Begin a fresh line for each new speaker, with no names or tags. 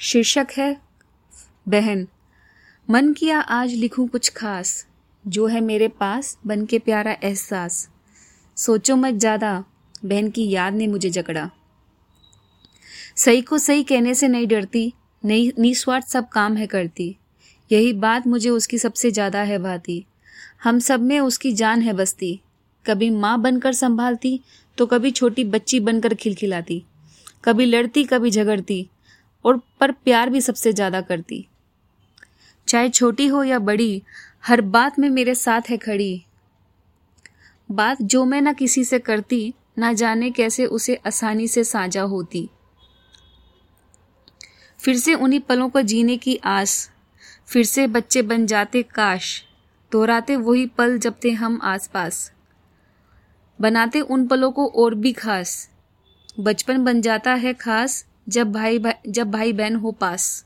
शीर्षक है, बहन, मन किया आज लिखूं कुछ खास, जो है मेरे पास बन के प्यारा एहसास। सोचो मत ज़्यादा, बहन की याद ने मुझे जकड़ा। सही को सही कहने से नहीं डरती, नहीं, निस्वार्थ सब काम है करती। यही बात मुझे उसकी सबसे ज़्यादा है भाती। हम सब में उसकी जान है बसती। कभी माँ बनकर संभालती तो कभी छोटी बच्ची बनकर खिलखिलाती। कभी लड़ती, कभी झगड़ती। और पर प्यार भी सबसे ज़्यादा करती। चाहे छोटी हो या बड़ी, हर बात में मेरे साथ है खड़ी। बात जो मैं ना किसी से करती, ना जाने कैसे उसे आसानी से साझा होती। फिर से उन्हीं पलों को जीने की आस, फिर से बच्चे बन जाते काश, दोहराते वही पल जब थे हम आसपास। बनाते उन पलों को और भी खास, बचपन बन जाता है खास जब भाई जब भाई बहन हो पास।